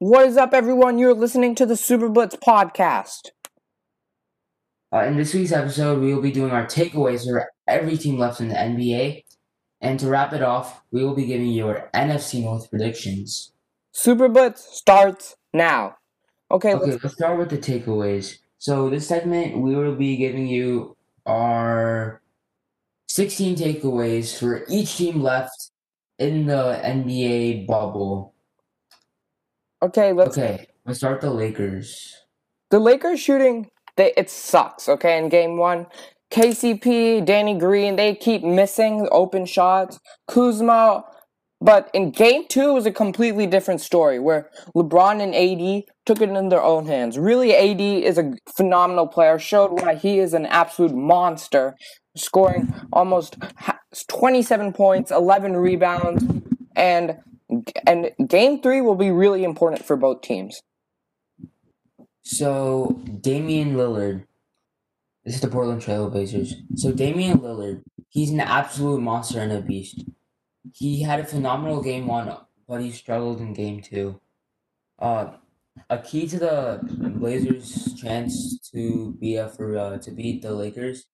What is up, everyone? You're listening to the Super Blitz podcast. Uh, in this week's episode, we will be doing our takeaways for every team left in the NBA. And to wrap it off, we will be giving you our NFC North predictions. Super Blitz starts now. Okay, Okay, let's, let's start with the takeaways. So, this segment, we will be giving you our 16 takeaways for each team left in the NBA bubble. Okay, let's. Okay, let's start the Lakers. The Lakers shooting, they it sucks. Okay, in Game One, KCP, Danny Green, they keep missing open shots. Kuzma, but in Game Two it was a completely different story where LeBron and AD took it in their own hands. Really, AD is a phenomenal player. Showed why he is an absolute monster, scoring almost 27 points, 11 rebounds, and and Game Three will be really important for both teams. So Damian Lillard, this is the Portland Trailblazers. So Damian Lillard, he's an absolute monster and a beast. He had a phenomenal game one, but he struggled in game two. Uh, a key to the Blazers' chance to be a, for uh, to beat the Lakers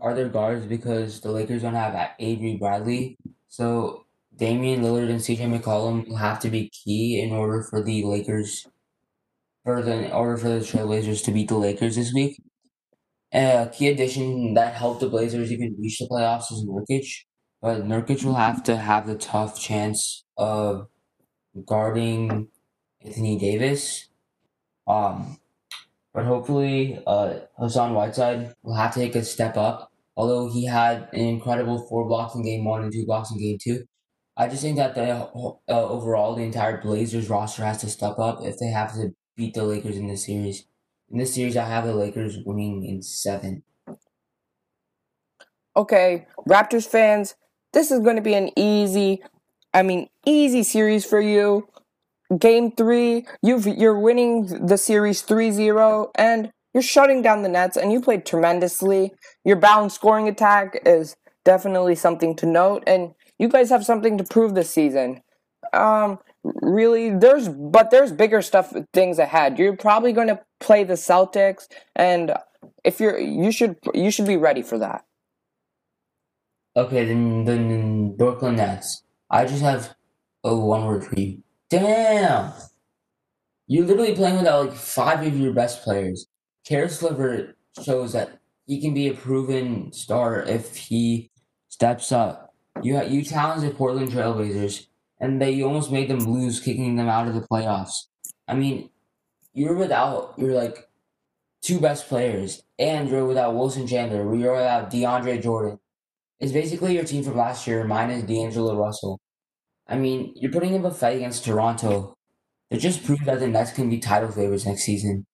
are their guards because the Lakers don't have Avery Bradley. So Damian Lillard and CJ McCollum will have to be key in order for the Lakers for the in order for the Trailblazers to beat the Lakers this week. A key addition that helped the Blazers even reach the playoffs is Nurkic, but Nurkic will have to have the tough chance of guarding Anthony Davis. Um, but hopefully, uh, Hassan Whiteside will have to take a step up. Although he had an incredible four blocks in game one and two blocks in game two, I just think that the uh, overall the entire Blazers roster has to step up if they have to beat the Lakers in this series. In this series, I have the Lakers winning in seven. Okay, Raptors fans, this is going to be an easy, I mean, easy series for you. Game three, you've you're winning the series 3-0, and you're shutting down the Nets, and you played tremendously. Your balanced scoring attack is definitely something to note, and you guys have something to prove this season. Um, really, there's but there's bigger stuff, things ahead. You're probably going to play the Celtics, and if you're, you should you should be ready for that. Okay, then then Brooklyn Nets. I just have a one word for you. Damn! You're literally playing without like five of your best players. Caris LeVert shows that he can be a proven star if he steps up. You you challenged the Portland Trailblazers, and they you almost made them lose, kicking them out of the playoffs. I mean, you're without your like two best players, and you're without Wilson Chandler. You're without DeAndre Jordan. It's basically your team from last year minus D'Angelo Russell. I mean, you're putting up a fight against Toronto. It just proved that the Nets can be title favorites next season.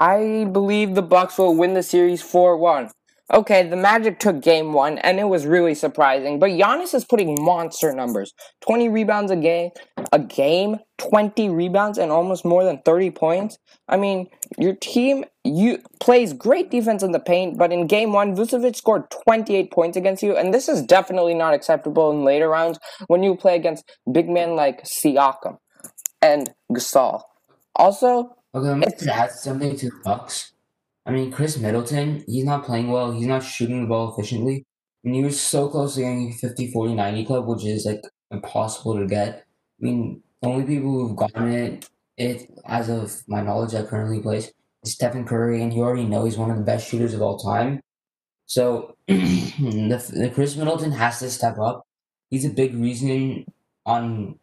I believe the Bucks will win the series 4-1. Okay, the Magic took game 1 and it was really surprising, but Giannis is putting monster numbers. 20 rebounds a game, a game, 20 rebounds and almost more than 30 points. I mean, your team you plays great defense in the paint, but in game 1 Vucevic scored 28 points against you and this is definitely not acceptable in later rounds when you play against big men like Siakam and Gasol. Also, Okay, let me just add something to the Bucks. I mean, Khris Middleton, he's not playing well. He's not shooting the ball efficiently. And he was so close to getting 50, 40, 90 club, which is like impossible to get. I mean, only people who've gotten it, it as of my knowledge that currently plays, is Stephen Curry, and you already know he's one of the best shooters of all time. So the, the Khris Middleton has to step up. He's a big reason on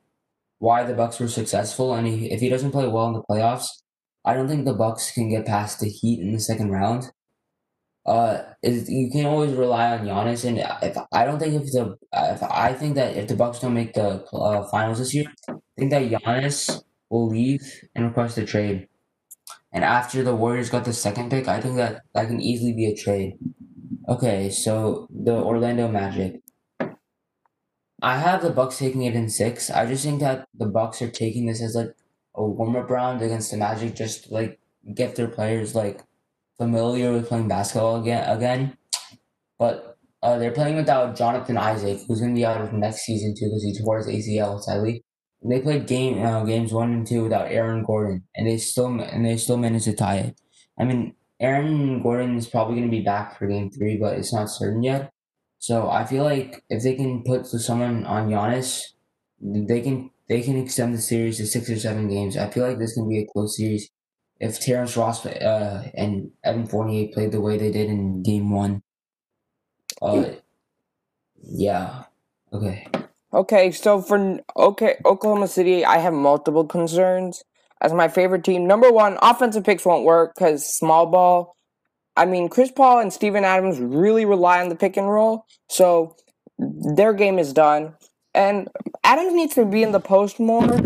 why the Bucks were successful, and he, if he doesn't play well in the playoffs, I don't think the Bucks can get past the Heat in the second round. Uh, is you can always rely on Giannis, and if I don't think if the if I think that if the Bucks don't make the uh, finals this year, I think that Giannis will leave and request a trade. And after the Warriors got the second pick, I think that that can easily be a trade. Okay, so the Orlando Magic. I have the Bucks taking it in six. I just think that the Bucks are taking this as like a warm up round against the Magic, just to, like get their players like familiar with playing basketball again. Again, but uh, they're playing without Jonathan Isaac, who's gonna be out of next season too because he tore his ACL sadly. they played game uh, games one and two without Aaron Gordon, and they still and they still managed to tie it. I mean, Aaron Gordon is probably to be back for game three, but it's not certain yet. So I feel like if they can put someone on Giannis, they can they can extend the series to six or seven games. I feel like this can be a close series if Terrence Ross uh, and Evan Fournier played the way they did in game one. Uh, yeah. Okay. Okay, so for okay Oklahoma City, I have multiple concerns. As my favorite team, number one, offensive picks won't work because small ball. I mean, Chris Paul and Steven Adams really rely on the pick and roll, so their game is done. And Adams needs to be in the post more.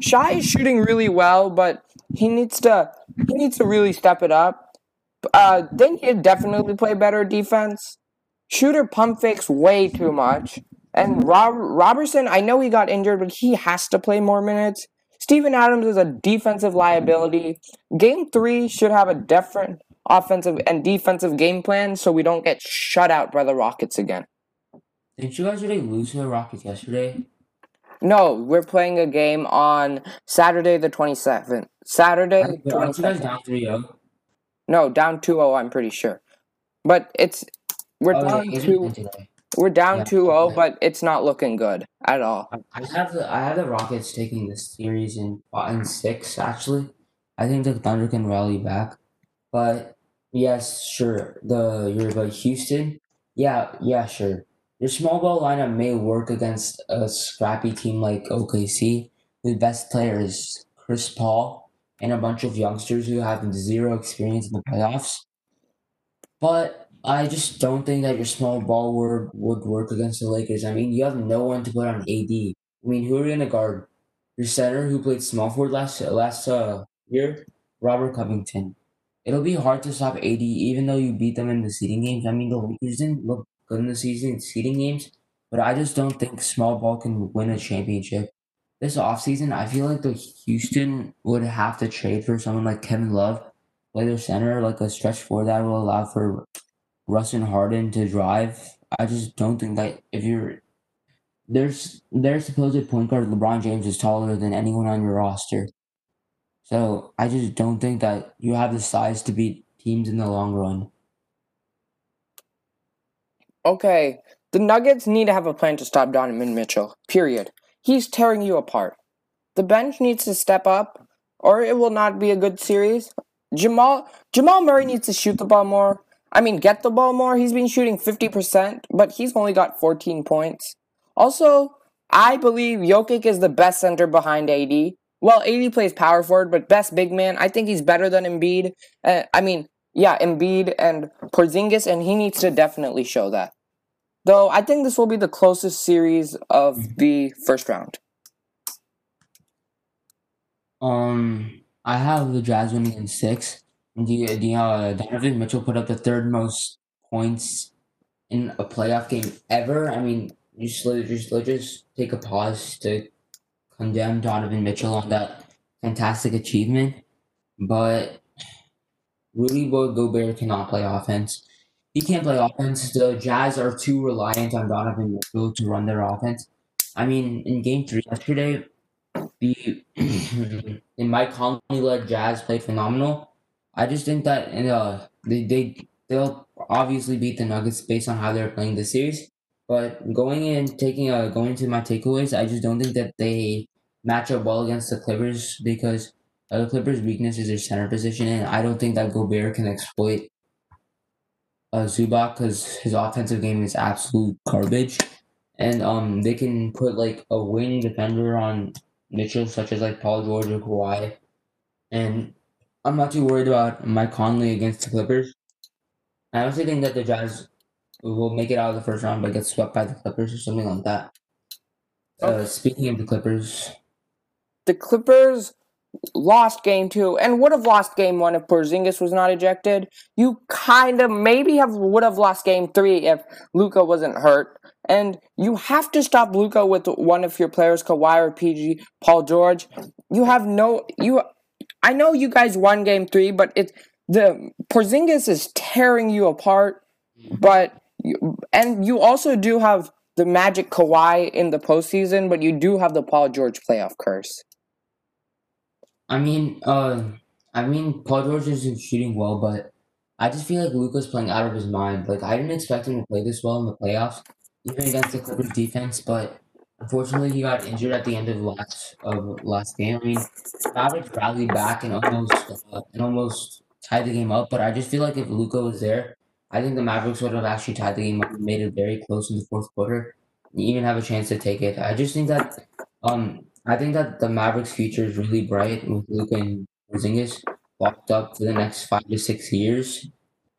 Shai is shooting really well, but he needs to he needs to really step it up. Uh, then he'd definitely play better defense. Shooter pump fakes way too much. And Rob, Roberson, I know he got injured, but he has to play more minutes. Steven Adams is a defensive liability. Game three should have a different offensive and defensive game plan so we don't get shut out by the Rockets again. Didn't you guys really lose to the Rockets yesterday? No, we're playing a game on Saturday the 27th. Saturday guys 27th. down 3 0? No, down 2-0, I'm pretty sure. But it's we're Oh, down yeah, 2 we're down Yeah, 2-0, okay. but it's not looking good at all. I have the I have the Rockets taking this series in in six actually. I think the Thunder can rally back, but yes, sure. The you're about Houston, yeah, yeah, sure. Your small ball lineup may work against a scrappy team like OKC, whose best player is Chris Paul and a bunch of youngsters who have zero experience in the playoffs. But I just don't think that your small ball would, would work against the Lakers. I mean, you have no one to put on AD. I mean, who are you gonna guard? Your center who played small forward last last uh, year, Robert Covington. It'll be hard to stop AD, even though you beat them in the seeding games. I mean, the Lakers didn't look good in the season seeding games, but I just don't think small ball can win a championship. This offseason, I feel like the Houston would have to trade for someone like Kevin Love, play their center, like a stretch four that will allow for Russ and Harden to drive. I just don't think that if you're there's their supposed point guard LeBron James is taller than anyone on your roster. So I just don't think that you have the size to beat teams in the long run. Okay, the Nuggets need to have a plan to stop Donovan Mitchell. Period. He's tearing you apart. The bench needs to step up, or it will not be a good series. Jamal Jamal Murray needs to shoot the ball more. I mean, get the ball more. He's been shooting 50%, but he's only got 14 points. Also, I believe Jokic is the best center behind AD. Well, AD plays power forward, but best big man. I think he's better than Embiid. Uh, I mean, yeah, Embiid and Porzingis, and he needs to definitely show that. Though I think this will be the closest series of the first round. Um, I have the Jazz winning in six. The do you, do you, uh, Donovan Mitchell put up the third most points in a playoff game ever. I mean, you let- just let just take a pause to condemn Donovan Mitchell on that fantastic achievement, but Rudy Bo- Gobert cannot play offense. He can't play offense. The Jazz are too reliant on Donovan Mitchell to run their offense. I mean, in Game Three yesterday, the in Mike Conley led Jazz played phenomenal. I just think that in uh they they they'll obviously beat the Nuggets based on how they're playing the series. But going in, taking a going to my takeaways, I just don't think that they match up well against the Clippers because uh, the Clippers' weakness is their center position, and I don't think that Gobert can exploit uh, Zubac because his offensive game is absolute garbage. And um, they can put like a wing defender on Mitchell, such as like Paul George or Kawhi. And I'm not too worried about Mike Conley against the Clippers. I honestly think that the Jazz will make it out of the first round but get swept by the Clippers or something like that. Uh, speaking of the Clippers, The Clippers lost game two and would have lost game one if Porzingis was not ejected. You kind of maybe have would have lost game three if Luka wasn't hurt. And you have to stop Luka with one of your players, Kawhi or PG, Paul George. You have no you. I know you guys won game three, but it's the Porzingis is tearing you apart. But and you also do have the Magic Kawhi in the postseason, but you do have the Paul George playoff curse. I mean, uh, I mean, Paul George isn't shooting well, but I just feel like Luka's playing out of his mind. Like I didn't expect him to play this well in the playoffs, even against the Clippers defense. But unfortunately, he got injured at the end of last of last game. I mean, Mavericks rallied back and almost uh, and almost tied the game up. But I just feel like if Luka was there, I think the Mavericks would have actually tied the game up and made it very close in the fourth quarter, and even have a chance to take it. I just think that um I think that the Mavericks' future is really bright with Luka and Porzingis locked up for the next five to six years.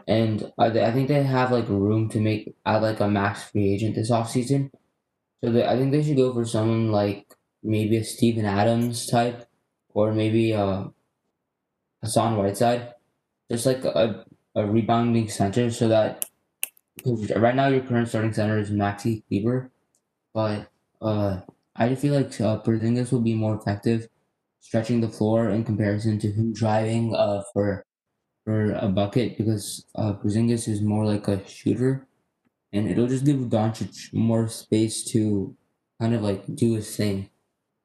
And I, I think they have like room to make add like a max free agent this offseason. So they, I think they should go for someone like maybe a Steven Adams type or maybe a Hassan Whiteside. Just like a, a rebounding center so that right now your current starting center is Maxi Kleber. But uh I just feel like uh, Porzingis will be more effective stretching the floor in comparison to him driving uh, for for a bucket because uh, Porzingis is more like a shooter, and it'll just give Doncic more space to kind of like do his thing.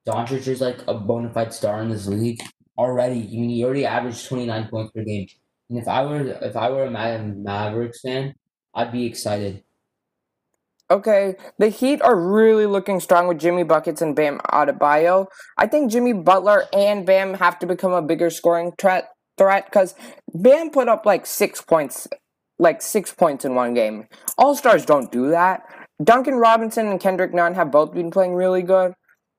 Doncic is like a bona fide star in this league already. I mean, he already averaged twenty nine points per game, and if I were if I were a Mavericks fan, I'd be excited. Okay, the Heat are really looking strong with Jimmy Buckets and Bam Adebayo. I think Jimmy Butler and Bam have to become a bigger scoring threat threat because Bam put up like six points, like six points in one game. All stars don't do that. Duncan Robinson and Kendrick Nunn have both been playing really good.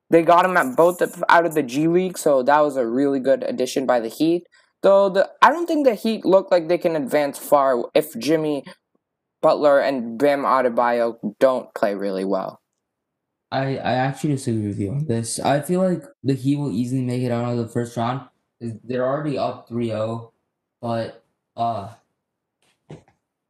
They got him at both out of the G League, so that was a really good addition by the Heat. Though the I don't think the Heat look like they can advance far if Jimmy Butler and Bam Adebayo don't play really well. I, I actually disagree with you on this. I feel like the Heat will easily make it out of the first round. They're already up 3-0, but uh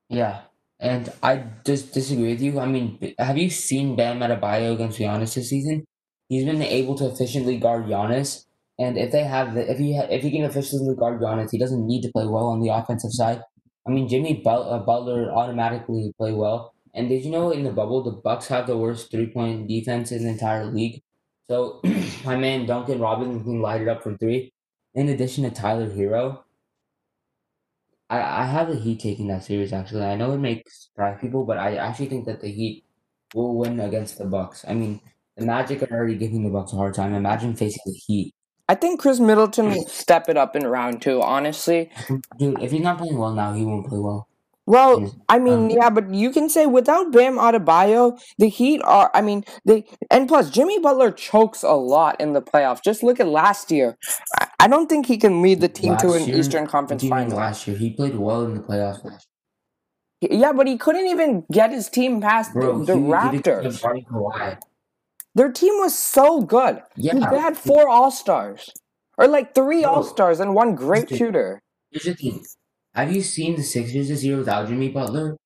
yeah. And I just disagree with you. I mean, have you seen Bam Adebayo against Giannis this season? He's been able to efficiently guard Giannis, and if they have the, if he if he can efficiently guard Giannis, he doesn't need to play well on the offensive side. I mean, Jimmy uh, Butler automatically play well. And did you know in the bubble the Bucks have the worst three point defense in the entire league? So my man Duncan Robinson can light it up from three. In addition to Tyler Herro, I I have the Heat taking that series. Actually, I know it makes surprise people, but I actually think that the Heat will win against the Bucks. I mean, the Magic are already giving the Bucks a hard time. Imagine facing the Heat. I think Khris Middleton will step it up in round two, honestly. Dude, if he's not playing well now, he won't play well. Well, I mean, um, yeah, but you can say without Bam Adebayo, the Heat are. I mean, they and plus Jimmy Butler chokes a lot in the playoffs. Just look at last year. I, I don't think he can lead the team to an year, Eastern Conference final. Last year, he played well in the playoffs. Yeah, but he couldn't even get his team past Bro, the, the he, Raptors. Their team was so good. Yeah. They had four All Stars. Or like three All Stars and one great shooter. Here's the thing. Have you seen the Sixers this year without Jimmy Butler?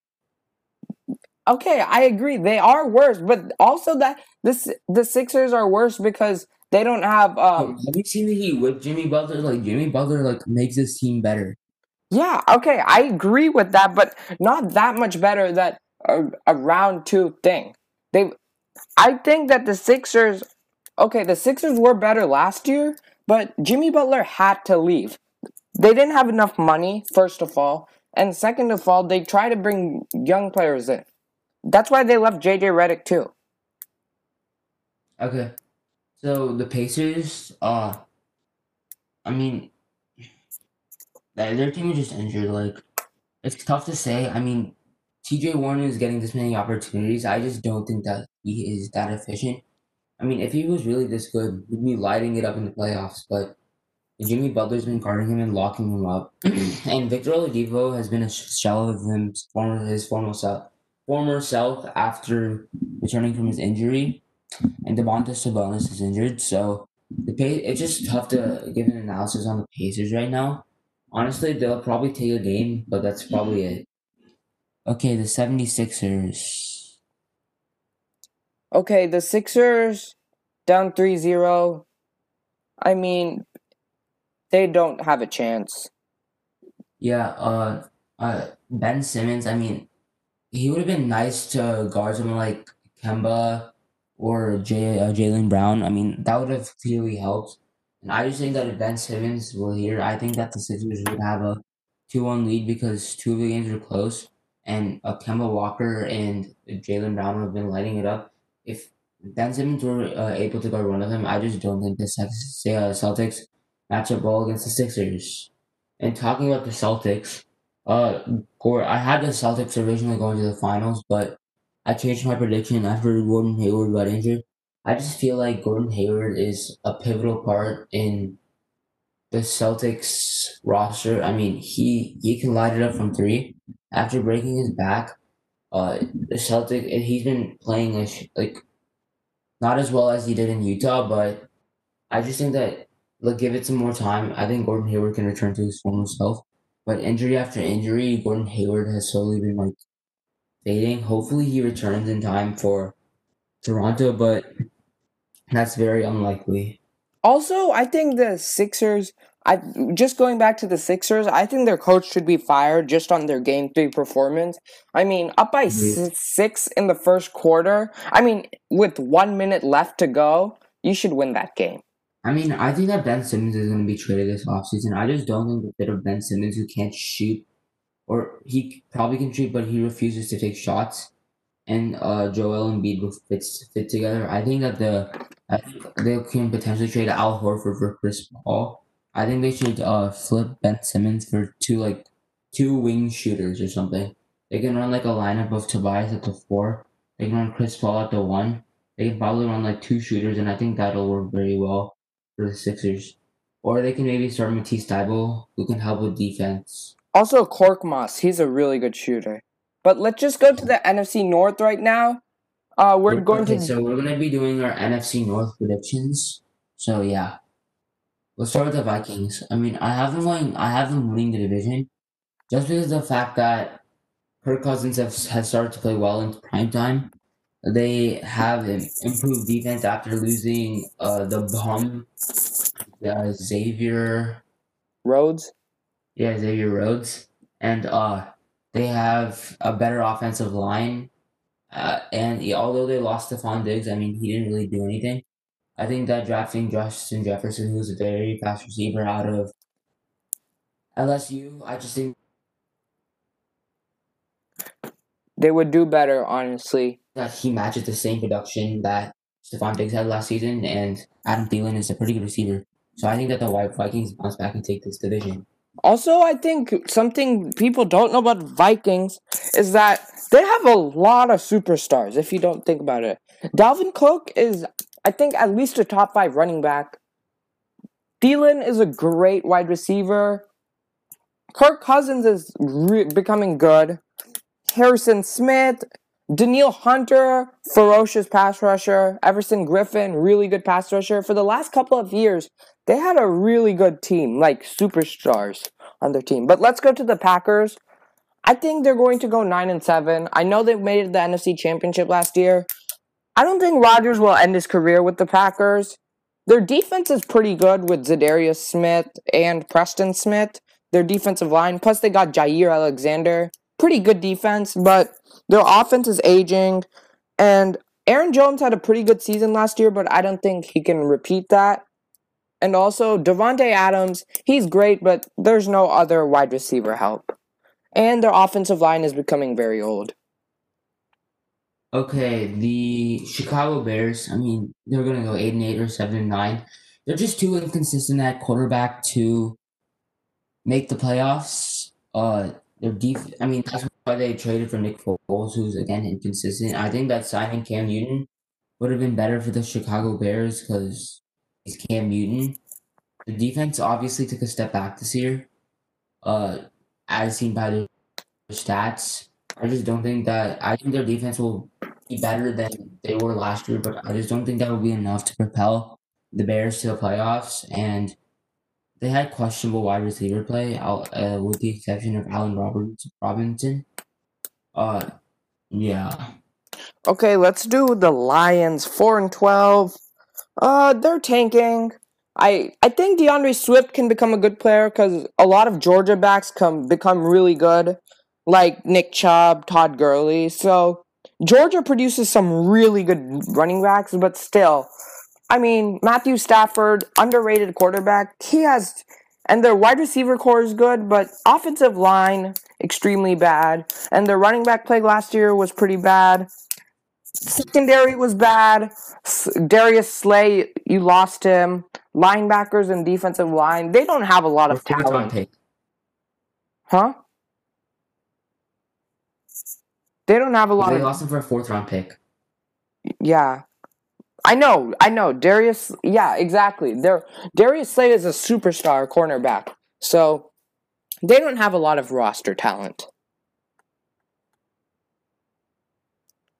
Okay, I agree. They are worse, but also that this the Sixers are worse because they don't have um Have you seen the Heat with Jimmy Butler? Like Jimmy Butler like makes this team better. Yeah, okay, I agree with that, but not that much better that a, a round two thing. They I think that the Sixers, okay, the Sixers were better last year, but Jimmy Butler had to leave. They didn't have enough money, first of all, and second of all, they try to bring young players in. That's why they left JJ Redick too. Okay. So the Pacers, uh I mean their team is just injured. Like it's tough to say. I mean, TJ Warren is getting this many opportunities. I just don't think that he is that efficient. I mean, if he was really this good, we'd be lighting it up in the playoffs. But Jimmy Butler's been guarding him and locking him up, and Victor Oladipo has been a shell of his former his former self, former self after returning from his injury, and Domantas Sabonis is injured. So the pay it's just tough to give an analysis on the Pacers right now. Honestly, they'll probably take a game, but that's probably it. Okay, the 76ers. Okay, the Sixers down 3 0. I mean, they don't have a chance. Yeah, uh, uh, Ben Simmons, I mean, he would have been nice to guard someone like Kemba or Jay, uh, Jaylen Brown, I mean, that would have clearly helped. And I just think that if Ben Simmons were here, I think that the Sixers would have a 2 1 lead because two of the games were close. And uh, Kemba Walker and Jaylen Brown have been lighting it up. If Ben Simmons were uh, able to guard one of them, I just don't think the Celtics match up well against the Sixers. And talking about the Celtics, uh, I had the Celtics originally going to the finals, but I changed my prediction after Gordon Hayward got injured. I just feel like Gordon Hayward is a pivotal part in the Celtics roster. I mean, he he can light it up from three after breaking his back. Uh, the Celtic and he's been playing like not as well as he did in Utah, but I just think that like give it some more time. I think Gordon Hayward can return to his former self. But injury after injury, Gordon Hayward has slowly been like fading. Hopefully, he returns in time for Toronto, but that's very unlikely. Also, I think the Sixers. I just going back to the Sixers. I think their coach should be fired just on their game three performance. I mean, up by mm-hmm. six in the first quarter. I mean, with one minute left to go, you should win that game. I mean, I think that Ben Simmons is going to be traded this offseason. I just don't think the fit of Ben Simmons who can't shoot, or he probably can shoot, but he refuses to take shots, and uh, Joel Embiid will fit fit together. I think that the I think they can potentially trade Al Horford for Chris Paul. I think they should uh flip Ben Simmons for two like two wing shooters or something. They can run like a lineup of Tobias at the four. They can run Chris Paul at the one. They can probably run like two shooters, and I think that'll work very well for the Sixers. Or they can maybe start Matisse Thybulle, who can help with defense. Also, Korkmaz, he's a really good shooter. But let's just go to the NFC North right now. Uh, we're going okay, to. So we're gonna be doing our NFC North predictions. So yeah, let's start with the Vikings. I mean, I have them going. I have them winning the division, just because of the fact that Kirk Cousins have, has started to play well in prime time. They have an improved defense after losing uh, the bum uh, Xavier Rhodes. Yeah, Xavier Rhodes, and uh, they have a better offensive line. Uh, and yeah, although they lost Stefon Diggs, I mean he didn't really do anything. I think that drafting Justin Jefferson, who's a very fast receiver out of LSU, I just think they would do better, honestly that he matches the same production that Stefon Diggs had last season, and Adam Thielen is a pretty good receiver. So I think that the White Vikings bounce back and take this division. Also, I think something people don't know about Vikings is that they have a lot of superstars. If you don't think about it, Dalvin Cook is, I think, at least a top five running back. Thielen is a great wide receiver. Kirk Cousins is re- becoming good. Harrison Smith, Danielle Hunter, ferocious pass rusher. Everson Griffen, really good pass rusher. For the last couple of years, they had a really good team, like superstars on their team. But let's go to the Packers. I think they're going to go 9 and 7. I know they made the NFC Championship last year. I don't think Rodgers will end his career with the Packers. Their defense is pretty good with Za'Darius Smith and Preston Smith. Their defensive line. Plus, they got Jaire Alexander. Pretty good defense, but their offense is aging, and Aaron Jones had a pretty good season last year, but I don't think he can repeat that. And also, Davante Adams, he's great, but there's no other wide receiver help. And their offensive line is becoming very old. Okay, the Chicago Bears, I mean, they're going to go 8 and 8 or 7 and 9. They're just too inconsistent at quarterback to make the playoffs. Uh, their def- I mean, that's why they traded for Nick Foles, who's again inconsistent. I think that signing Cam Newton would have been better for the Chicago Bears because he's Cam Newton. The defense obviously took a step back this year, uh, as seen by the stats. I just don't think that. I think their defense will be better than they were last year, but I just don't think that will be enough to propel the Bears to the playoffs. And they had questionable wide receiver play, uh, with the exception of Allen Roberts Robinson. Uh, yeah. Okay, let's do the Lions. Four and twelve. Uh, they're tanking. I I think D'Andre Swift can become a good player because a lot of Georgia backs come become really good, like Nick Chubb, Todd Gurley. So Georgia produces some really good running backs, but still, I mean, Matthew Stafford, underrated quarterback. He has, and their wide receiver core is good, but offensive line extremely bad, and their running back play last year was pretty bad. Secondary was bad. Darius Slay, you lost him. Linebackers and defensive line, they don't have a lot of talent, huh? They don't have a lot They of lost him for a fourth round pick. Yeah. I know, I know. Darius, yeah, exactly. There, Darius Slade is a superstar cornerback, so they don't have a lot of roster talent.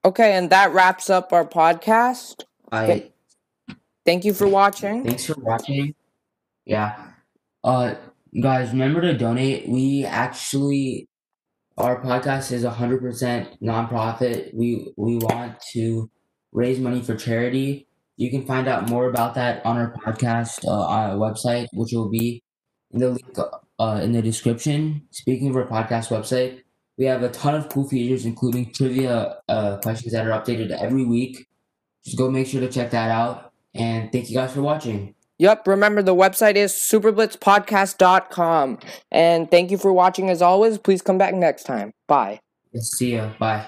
Okay, and that wraps up our podcast. I Thank you for watching. thanks for watching. Yeah. Uh guys, remember to donate. We actually our podcast is 100% nonprofit. We we want to raise money for charity. You can find out more about that on our podcast uh, our website, which will be in the link uh, in the description. Speaking of our podcast website, we have a ton of cool features, including trivia uh, questions that are updated every week. Just go make sure to check that out. And thank you guys for watching. Yep, remember the website is superblitzpodcast.com. And thank you for watching as always. Please come back next time. Bye. See ya. Bye.